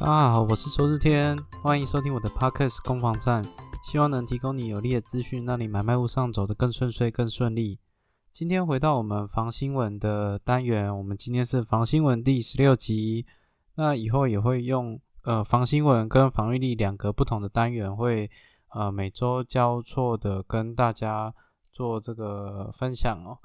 大家好，我是周日天，欢迎收听我的 Podcast 攻防战，希望能提供你有力的资讯，让你买卖路上走得更顺遂、更顺利。今天回到我们防新闻的单元，我们今天是防新闻第十六集，那以后也会用呃防新闻跟防御力两个不同的单元，会呃每周交错的跟大家做这个分享哦。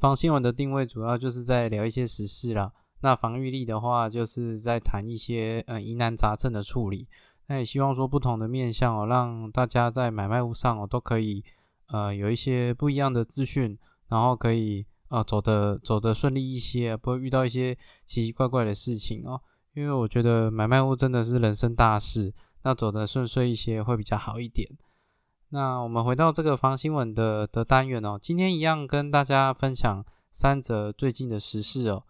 防新闻的定位主要就是在聊一些时事啦。那防御力的话，就是在谈一些呃疑难杂症的处理。那也希望说不同的面向哦，让大家在买卖物上哦都可以呃有一些不一样的资讯，然后可以呃走的走的顺利一些，不会遇到一些奇奇怪怪的事情哦。因为我觉得买卖物真的是人生大事，那走的顺遂一些会比较好一点。那我们回到这个防新闻的的单元哦，今天一样跟大家分享三则最近的时事哦。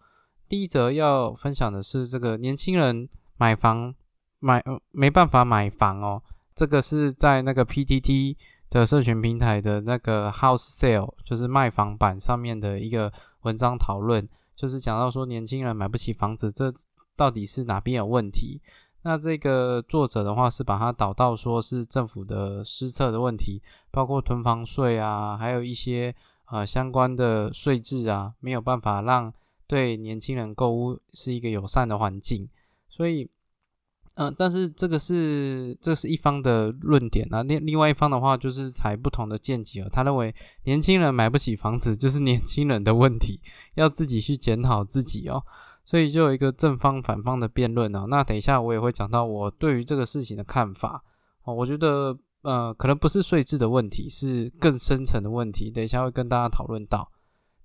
第一则要分享的是这个年轻人买房买没办法买房哦，这个是在那个 PTT 的社群平台的那个 House Sale，就是卖房版上面的一个文章讨论，就是讲到说年轻人买不起房子，这到底是哪边有问题？那这个作者的话是把它导到说是政府的施策的问题，包括囤房税啊，还有一些呃相关的税制啊，没有办法让。对年轻人购物是一个友善的环境，所以，嗯，但是这个是这是一方的论点啊。另另外一方的话，就是采不同的见解哦。他认为年轻人买不起房子就是年轻人的问题，要自己去检讨自己哦。所以就有一个正方反方的辩论哦。那等一下我也会讲到我对于这个事情的看法哦。我觉得呃，可能不是税制的问题，是更深层的问题。等一下会跟大家讨论到。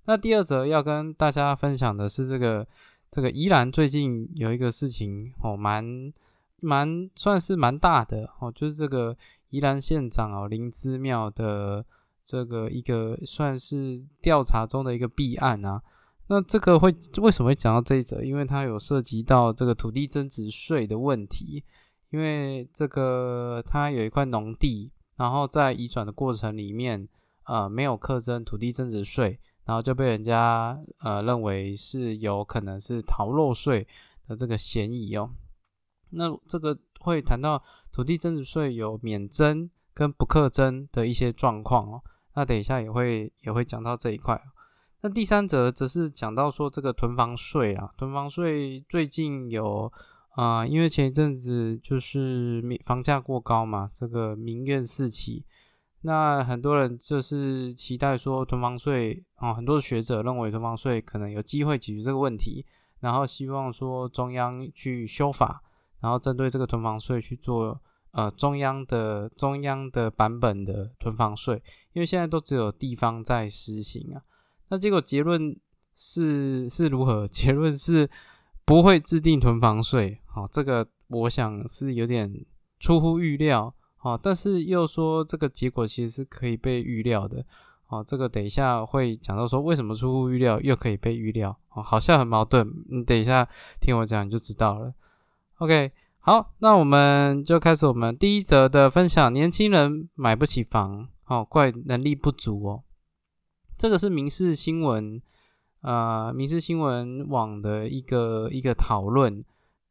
那第二则要跟大家分享的是这个这个宜兰最近有一个事情哦，蛮蛮算是蛮大的哦，就是这个宜兰县长哦林之妙的这个一个算是调查中的一个弊案啊。那这个会为什么会讲到这一则？因为它有涉及到这个土地增值税的问题，因为这个它有一块农地，然后在移转的过程里面呃没有课征土地增值税。然后就被人家呃认为是有可能是逃漏税的这个嫌疑哦。那这个会谈到土地增值税有免征跟不课征的一些状况哦。那等一下也会也会讲到这一块。那第三则则是讲到说这个囤房税啊，囤房税最近有啊，因为前一阵子就是房价过高嘛，这个民怨四起。那很多人就是期待说囤房税啊，很多学者认为囤房税可能有机会解决这个问题，然后希望说中央去修法，然后针对这个囤房税去做呃中央的中央的版本的囤房税，因为现在都只有地方在实行啊。那结果结论是是如何？结论是不会制定囤房税，好，这个我想是有点出乎预料。哦，但是又说这个结果其实是可以被预料的。哦，这个等一下会讲到说为什么出乎预料又可以被预料。哦，好像很矛盾。你等一下听我讲你就知道了。OK，好，那我们就开始我们第一则的分享。年轻人买不起房，哦，怪能力不足哦。这个是民事新闻，呃，民事新闻网的一个一个讨论。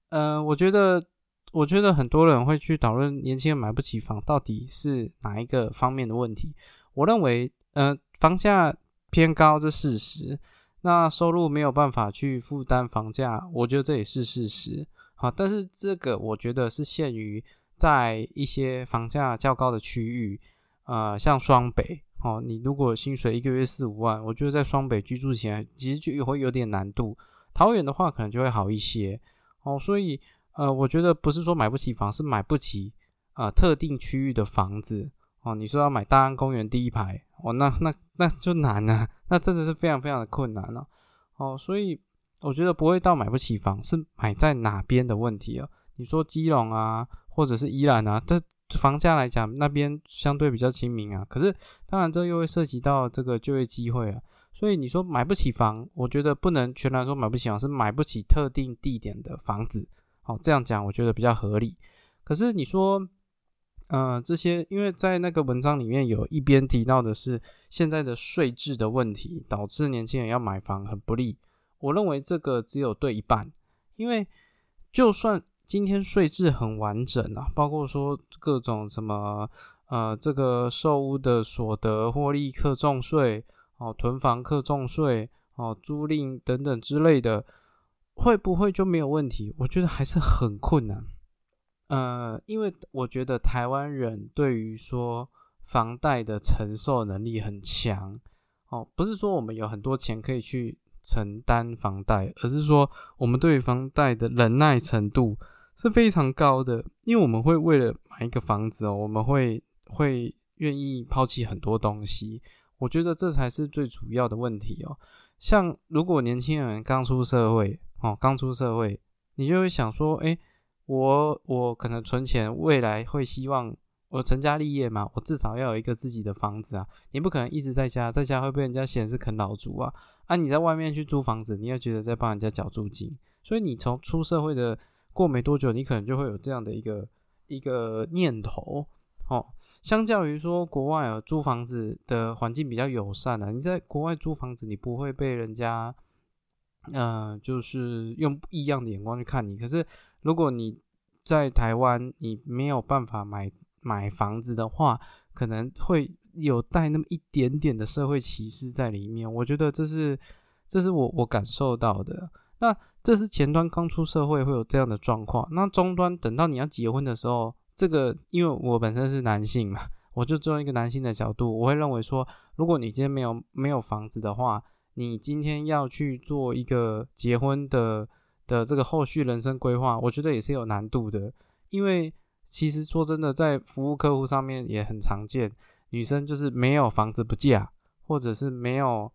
嗯，我觉得。我觉得很多人会去讨论年轻人买不起房到底是哪一个方面的问题。我认为，呃，房价偏高是事实，那收入没有办法去负担房价，我觉得这也是事实。好，但是这个我觉得是限于在一些房价较高的区域，呃，像双北，哦，你如果薪水一个月四五万，我觉得在双北居住起来其实就会有点难度。桃园的话可能就会好一些，哦，所以。呃，我觉得不是说买不起房，是买不起啊特定区域的房子哦。你说要买大安公园第一排哦，那那那就难了，那真的是非常非常的困难了哦。所以我觉得不会到买不起房，是买在哪边的问题哦。你说基隆啊，或者是宜兰啊，这房价来讲那边相对比较亲民啊。可是当然这又会涉及到这个就业机会啊。所以你说买不起房，我觉得不能全然说买不起房，是买不起特定地点的房子。哦，这样讲我觉得比较合理。可是你说，呃，这些因为在那个文章里面有一边提到的是现在的税制的问题，导致年轻人要买房很不利。我认为这个只有对一半，因为就算今天税制很完整啊，包括说各种什么呃，这个售屋的所得获利课重税哦，囤房课重税哦，租赁等等之类的，会不会就没有问题？我觉得还是很困难。呃，因为我觉得台湾人对于说房贷的承受能力很强哦，不是说我们有很多钱可以去承担房贷，而是说我们对房贷的忍耐程度。是非常高的，因为我们会为了买一个房子哦，我们会会愿意抛弃很多东西。我觉得这才是最主要的问题哦。像如果年轻人刚出社会哦，刚出社会，你就会想说，哎，我我可能存钱，未来会希望我成家立业嘛，我至少要有一个自己的房子啊。你不可能一直在家，在家会被人家嫌是啃老族啊。啊，你在外面去租房子，你又觉得在帮人家缴租金，所以你从出社会的。过没多久，你可能就会有这样的一个一个念头哦。相较于说国外啊，租房子的环境比较友善啊，你在国外租房子，你不会被人家，呃，就是用异样的眼光去看你。可是如果你在台湾，你没有办法买买房子的话，可能会有带那么一点点的社会歧视在里面。我觉得这是这是我我感受到的。那这是前端刚出社会会有这样的状况，那中端等到你要结婚的时候，这个因为我本身是男性嘛，我就从一个男性的角度，我会认为说，如果你今天没有没有房子的话，你今天要去做一个结婚的的这个后续人生规划，我觉得也是有难度的，因为其实说真的，在服务客户上面也很常见，女生就是没有房子不嫁，或者是没有。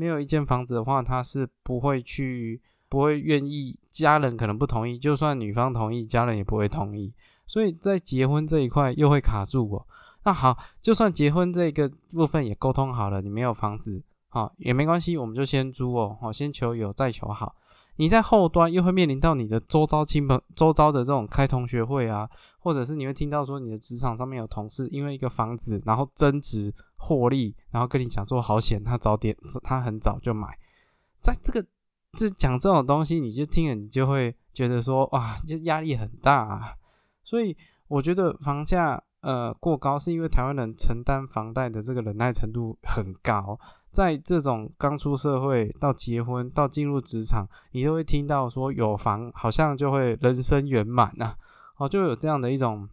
没有一间房子的话，他是不会去，不会愿意。家人可能不同意，就算女方同意，家人也不会同意。所以在结婚这一块又会卡住我。那好，就算结婚这个部分也沟通好了，你没有房子，好也没关系，我们就先租哦，好先求有再求好。你在后端又会面临到你的周遭亲朋、周遭的这种开同学会啊，或者是你会听到说你的职场上面有同事因为一个房子然后增值获利，然后跟你讲说好险，他早点他很早就买，在这个这讲这种东西，你就听了你就会觉得说哇，就压力很大。啊。所以我觉得房价呃过高是因为台湾人承担房贷的这个忍耐程度很高。在这种刚出社会到结婚到进入职场，你都会听到说有房好像就会人生圆满呐，哦，就有这样的一种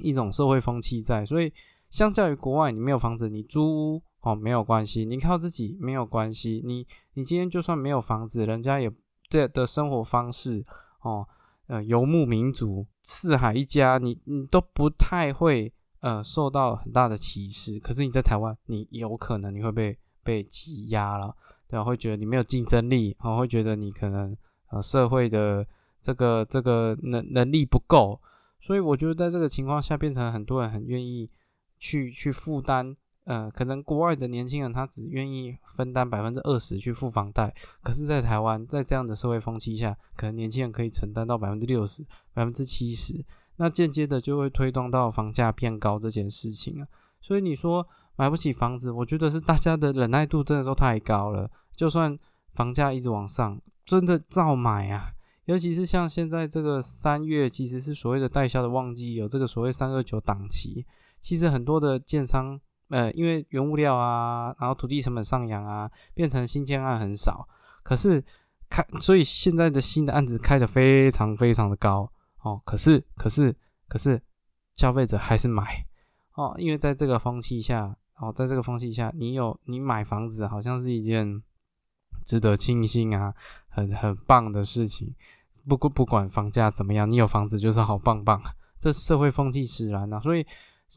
一种社会风气在。所以相较于国外，你没有房子，你租屋哦没有关系，你靠自己没有关系。你你今天就算没有房子，人家也的的生活方式哦，呃游牧民族四海一家，你你都不太会呃受到很大的歧视。可是你在台湾，你有可能你会被。被挤压了，对吧？会觉得你没有竞争力，然后会觉得你可能呃社会的这个这个能能力不够，所以我觉得在这个情况下，变成很多人很愿意去去负担，呃，可能国外的年轻人他只愿意分担百分之二十去付房贷，可是，在台湾在这样的社会风气下，可能年轻人可以承担到百分之六十、百分之七十，那间接的就会推动到房价变高这件事情啊，所以你说。买不起房子，我觉得是大家的忍耐度真的都太高了。就算房价一直往上，真的照买啊！尤其是像现在这个三月，其实是所谓的代销的旺季，有这个所谓三二九档期。其实很多的建商，呃，因为原物料啊，然后土地成本上扬啊，变成新建案很少。可是开，所以现在的新的案子开的非常非常的高哦。可是，可是，可是，消费者还是买哦，因为在这个风气下。哦，在这个风气下，你有你买房子，好像是一件值得庆幸啊，很很棒的事情。不过不管房价怎么样，你有房子就是好棒棒。这社会风气使然呐，所以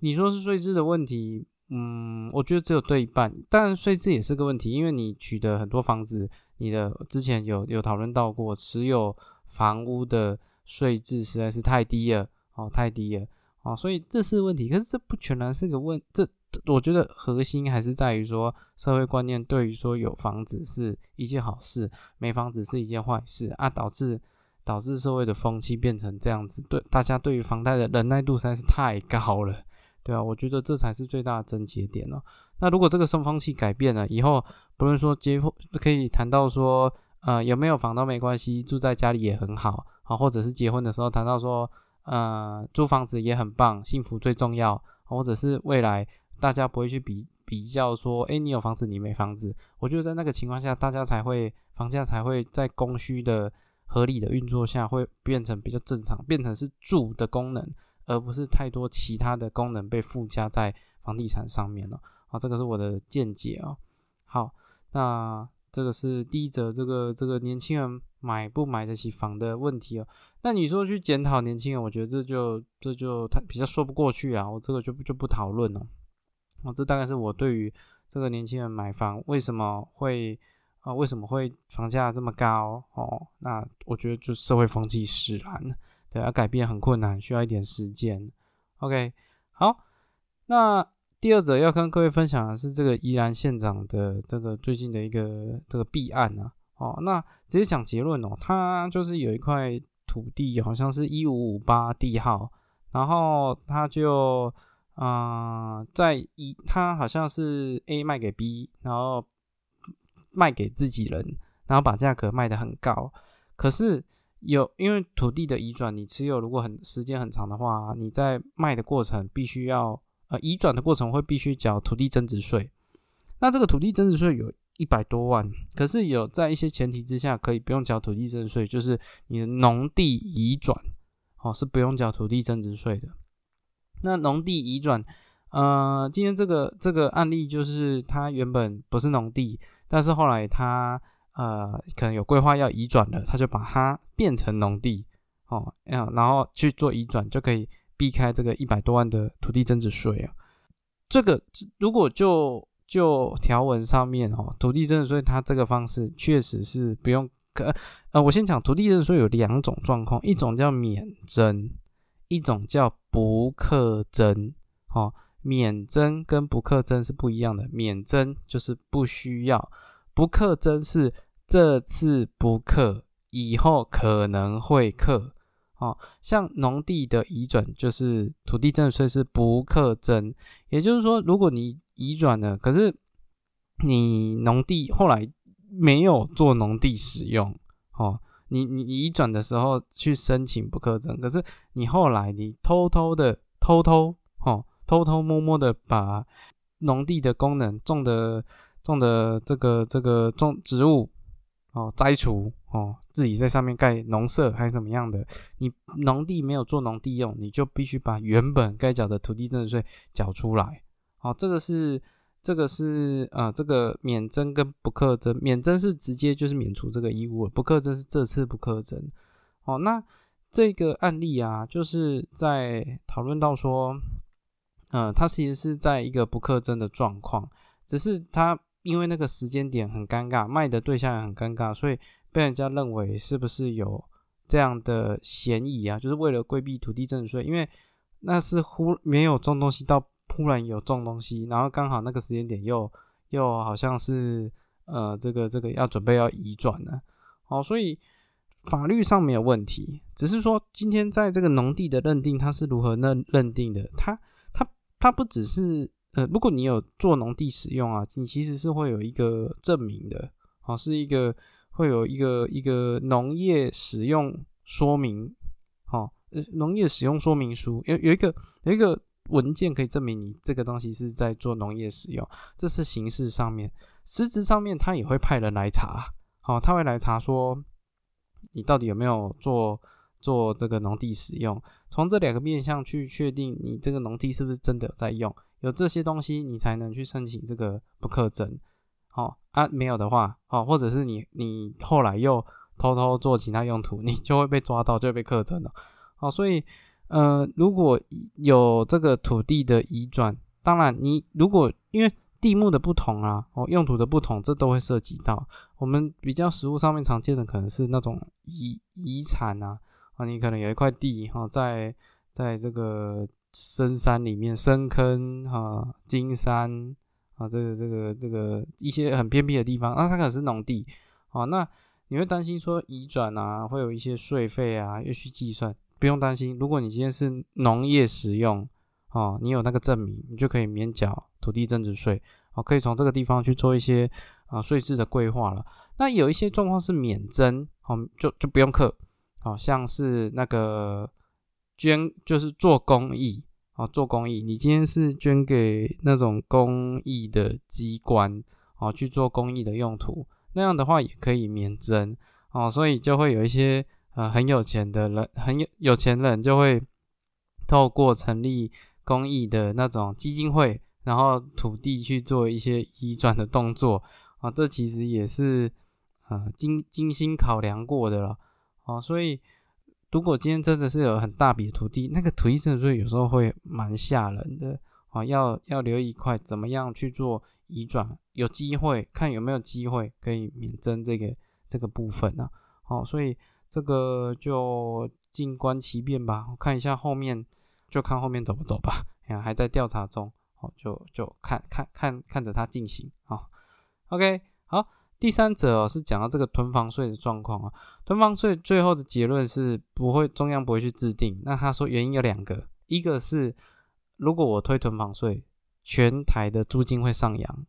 你说是税制的问题，嗯，我觉得只有对一半。当然，税制也是个问题，因为你取得很多房子，你的之前有有讨论到过，持有房屋的税制实在是太低了，哦，太低了，哦，所以这是问题。可是这不全然是个问这。我觉得核心还是在于说，社会观念对于说有房子是一件好事，没房子是一件坏事啊，导致导致社会的风气变成这样子，对大家对于房贷的忍耐度实在是太高了，对啊，我觉得这才是最大的症结点哦。那如果这个生风器改变了以后，不论说结婚可以谈到说，呃，有没有房都没关系，住在家里也很好啊，或者是结婚的时候谈到说，呃，租房子也很棒，幸福最重要，或者是未来大家不会去比比较说，哎，你有房子，你没房子。我觉得在那个情况下，大家才会房价才会在供需的合理的运作下，会变成比较正常，变成是住的功能，而不是太多其他的功能被附加在房地产上面了。好，这个是我的见解啊。好，那。这个是第一则，这个这个年轻人买不买得起房的问题哦。那你说去检讨年轻人，我觉得这就这就他比较说不过去啊。我这个就就不讨论了。哦，这大概是我对于这个年轻人买房为什么会啊为什么会房价这么高哦？那我觉得就社会风气使然，对，要改变很困难，需要一点时间。OK，好，那。第二则要跟各位分享的是这个宜兰县长的这个最近的一个这个弊案啊，哦，那直接讲结论哦，他就是有一块土地，好像是一五五八地号，然后他就啊在一他好像是 A 卖给 B，然后卖给自己人，然后把价格卖得很高，可是有因为土地的移转，你持有如果很时间很长的话，你在卖的过程必须要。呃，移转的过程会必须缴土地增值税，那这个土地增值税有一百多万，可是有在一些前提之下可以不用缴土地增值税，就是你的农地移转，哦是不用缴土地增值税的。那农地移转，呃，今天这个这个案例就是它原本不是农地，但是后来它呃可能有规划要移转的，他就把它变成农地，哦，然后去做移转就可以。避开这个一百多万的土地增值税啊，这个如果就就条文上面哦，土地增值税它这个方式确实是不用可呃，我先讲土地增值税有两种状况，一种叫免征，一种叫不课征。哦，免征跟不课征是不一样的，免征就是不需要，不课征是这次不课，以后可能会课。哦，像农地的移转，就是土地增值税是不课征，也就是说，如果你移转了，可是你农地后来没有做农地使用，哦，你你移转的时候去申请不课征，可是你后来你偷偷的偷偷哦，偷偷摸摸的把农地的功能种的种的这个这个种植物哦摘除。哦，自己在上面盖农舍还是怎么样的？你农地没有做农地用，你就必须把原本该缴的土地增值税缴出来。好，这个是这个是呃，这个免征跟不课征，免征是直接就是免除这个义务了，不课征是这次不课征。哦，那这个案例啊，就是在讨论到说，呃，它其实是在一个不课征的状况，只是它因为那个时间点很尴尬，卖的对象也很尴尬，所以。被人家认为是不是有这样的嫌疑啊？就是为了规避土地增值税，因为那是忽没有种东西，到忽然有种东西，然后刚好那个时间点又又好像是呃这个这个要准备要移转了，好，所以法律上没有问题，只是说今天在这个农地的认定，它是如何认认定的？它它它不只是呃，如果你有做农地使用啊，你其实是会有一个证明的，好，是一个。会有一个一个农业使用说明，好，呃，农业使用说明书有有一个有一个文件可以证明你这个东西是在做农业使用，这是形式上面，实质上面他也会派人来查，好，他会来查说你到底有没有做做这个农地使用，从这两个面向去确定你这个农地是不是真的有在用，有这些东西你才能去申请这个不课征。好啊，没有的话，哦，或者是你你后来又偷偷做其他用途，你就会被抓到，就会被克征了。好，所以呃，如果有这个土地的移转，当然你如果因为地目的不同啊，哦，用途的不同，这都会涉及到。我们比较实物上面常见的可能是那种遗遗产啊，啊，你可能有一块地哈，在在这个深山里面深坑哈，金山。啊，这个这个这个一些很偏僻的地方，那它可能是农地，哦，那你会担心说移转啊，会有一些税费啊要去计算，不用担心，如果你今天是农业使用，哦，你有那个证明，你就可以免缴土地增值税，哦，可以从这个地方去做一些啊税制的规划了。那有一些状况是免征，哦，就就不用课，好像是那个捐，就是做公益，哦，做公益。你今天是捐给那种公益的机关，哦，去做公益的用途，那样的话也可以免征，哦，所以就会有一些呃很有钱的人，很有有钱人就会透过成立公益的那种基金会，然后土地去做一些移转的动作，啊，这其实也是呃精精心考量过的了。啊，所以如果今天真的是有很大笔的土地，那个土地征税有时候会蛮吓人的啊。要要留一块，怎么样去做移转？有机会看有没有机会可以免征这个这个部分呢？哦，所以这个就静观其变吧。我看一下后面，就看后面怎么走吧。哎呀，还在调查中，哦，就就看看看看着它进行啊。OK，好。第三者哦是讲到这个囤房税的状况啊，囤房税最后的结论是不会，中央不会去制定。那他说原因有两个，一个是如果我推囤房税，全台的租金会上扬，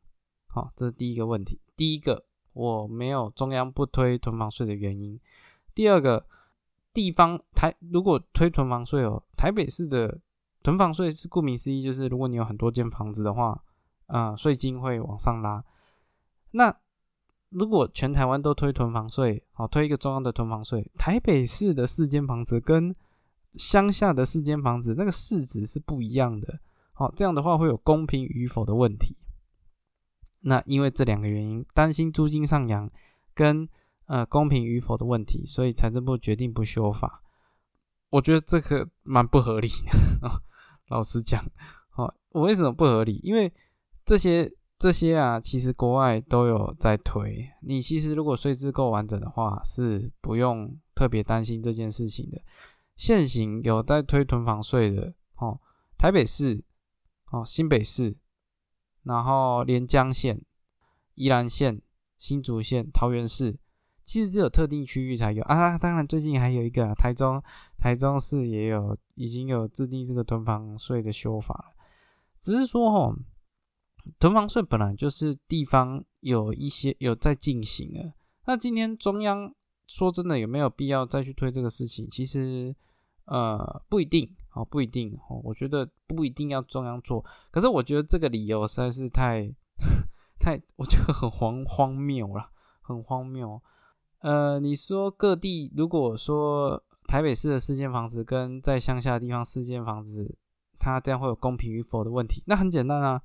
好，这是第一个问题。第一个我没有中央不推囤房税的原因。第二个地方台如果推囤房税哦，台北市的囤房税是顾名思义就是如果你有很多间房子的话，啊，税金会往上拉，那。如果全台湾都推囤房税，好推一个中央的囤房税，台北市的四间房子跟乡下的四间房子那个市值是不一样的，好这样的话会有公平与否的问题。那因为这两个原因，担心租金上扬跟呃公平与否的问题，所以财政部决定不修法。我觉得这个蛮不合理的，老实讲，好，我为什么不合理？因为这些。这些啊，其实国外都有在推。你其实如果税制够完整的话，是不用特别担心这件事情的。现行有在推囤房税的，哦，台北市，哦，新北市，然后连江县、宜兰县、新竹县、桃园市，其实只有特定区域才有啊。当然，最近还有一个台中，台中市也有已经有制定这个囤房税的修法了，只是说，哦。囤房税本来就是地方有一些有在进行的，那今天中央说真的有没有必要再去推这个事情？其实呃不一定哦，不一定哦，我觉得不一定要中央做。可是我觉得这个理由实在是太 太，我觉得很荒荒谬了，很荒谬。呃，你说各地如果说台北市的四间房子跟在乡下的地方四间房子，它这样会有公平与否的问题？那很简单啊。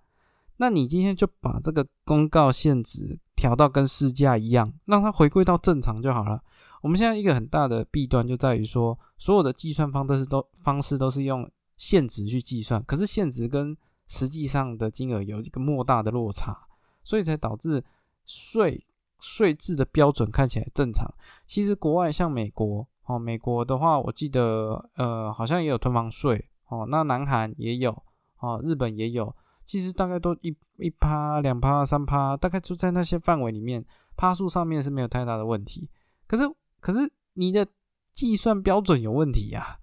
那你今天就把这个公告限值调到跟市价一样，让它回归到正常就好了。我们现在一个很大的弊端就在于说，所有的计算方都是都方式都是用现值去计算，可是现值跟实际上的金额有一个莫大的落差，所以才导致税税制的标准看起来正常。其实国外像美国哦，美国的话，我记得呃好像也有囤房税哦，那南韩也有哦，日本也有。其实大概都一一趴、两趴、三趴，大概就在那些范围里面，趴数上面是没有太大的问题。可是，可是你的计算标准有问题呀！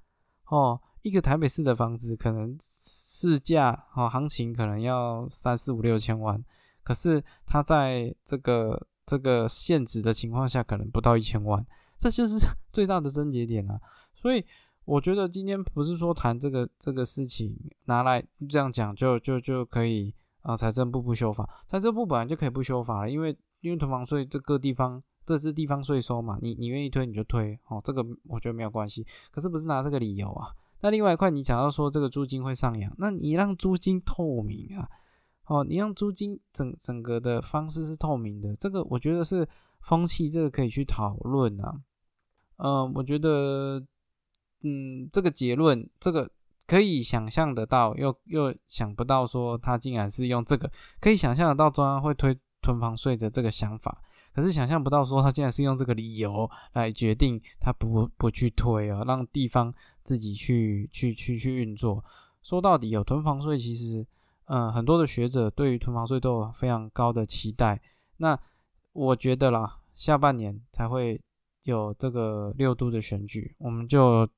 哦，一个台北市的房子可能市价哦，行情可能要三四五六千万，可是它在这个这个限值的情况下，可能不到一千万，这就是最大的症结点啊！所以。我觉得今天不是说谈这个这个事情拿来这样讲就就就可以啊，财政部不修法，财政部本来就可以不修法了，因为因为囤房税这个地方这是地方税收嘛，你你愿意推你就推哦，这个我觉得没有关系。可是不是拿这个理由啊？那另外一块你讲到说这个租金会上扬，那你让租金透明啊，哦，你让租金整整个的方式是透明的，这个我觉得是风气，这个可以去讨论啊。嗯，我觉得。嗯，这个结论，这个可以想象得到，又又想不到说他竟然是用这个，可以想象得到中央会推囤房税的这个想法，可是想象不到说他竟然是用这个理由来决定他不不去推啊，让地方自己去去去去运作。说到底，有囤房税，其实嗯，很多的学者对于囤房税都有非常高的期待。那我觉得啦，下半年才会有这个六度的选举，我们就。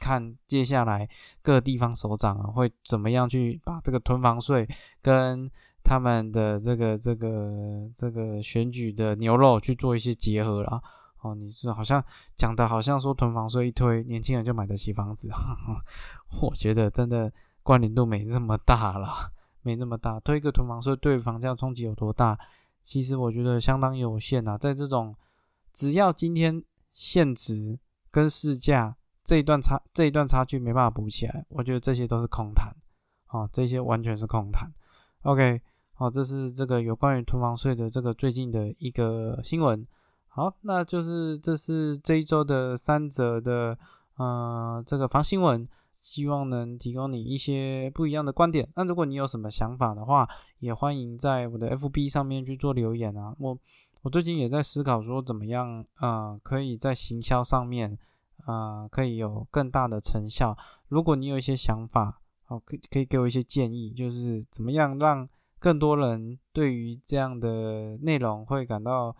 看接下来各地方首长啊会怎么样去把这个囤房税跟他们的这个这个这个选举的牛肉去做一些结合啦。哦，你是好像讲的好像说囤房税一推，年轻人就买得起房子，我觉得真的关联度没那么大了，没那么大。推一个囤房税对房价冲击有多大？其实我觉得相当有限啊。在这种只要今天现值跟市价这一段差这一段差距没办法补起来，我觉得这些都是空谈，哦，这些完全是空谈。OK，好，这是这个有关于囤房税的这个最近的一个新闻。好，那就是这是这一周的三则的呃这个房新闻，希望能提供你一些不一样的观点。那如果你有什么想法的话，也欢迎在我的 FB 上面去做留言啊。我我最近也在思考说怎么样啊，可以在行销上面啊可以有更大的成效。如果你有一些想法，好，可可以给我一些建议，就是怎么样让更多人对于这样的内容会感到。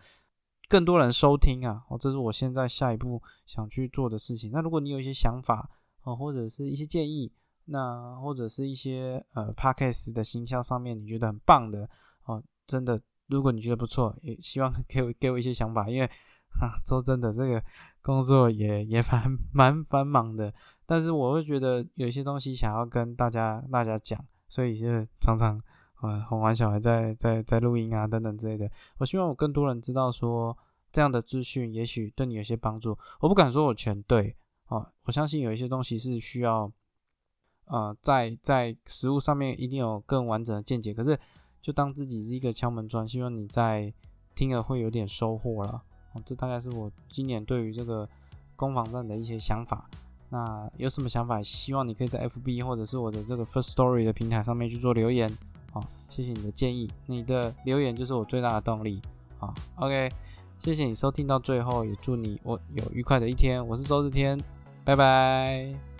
更多人收听啊，哦，这是我现在下一步想去做的事情。那如果你有一些想法哦，或者是一些建议，那或者是一些呃 podcast 的行销上面你觉得很棒的哦，真的，如果你觉得不错，也希望给我给我一些想法，因为啊，说真的，这个工作也也蛮 蛮繁忙的，但是我会觉得有一些东西想要跟大家大家讲，所以就常常。啊，哄完小孩在在在录音啊，等等之类的。我希望有更多人知道说这样的资讯，也许对你有些帮助。我不敢说我全对啊，我相信有一些东西是需要，呃，在在实物上面一定有更完整的见解。可是就当自己是一个敲门砖，希望你在听了会有点收获了。哦，这大概是我今年对于这个攻防战的一些想法。那有什么想法，希望你可以在 FB 或者是我的这个 First Story 的平台上面去做留言。好谢谢你的建议，你的留言就是我最大的动力。好，OK，谢谢你收听到最后，也祝你我有愉快的一天。我是周日天，拜拜。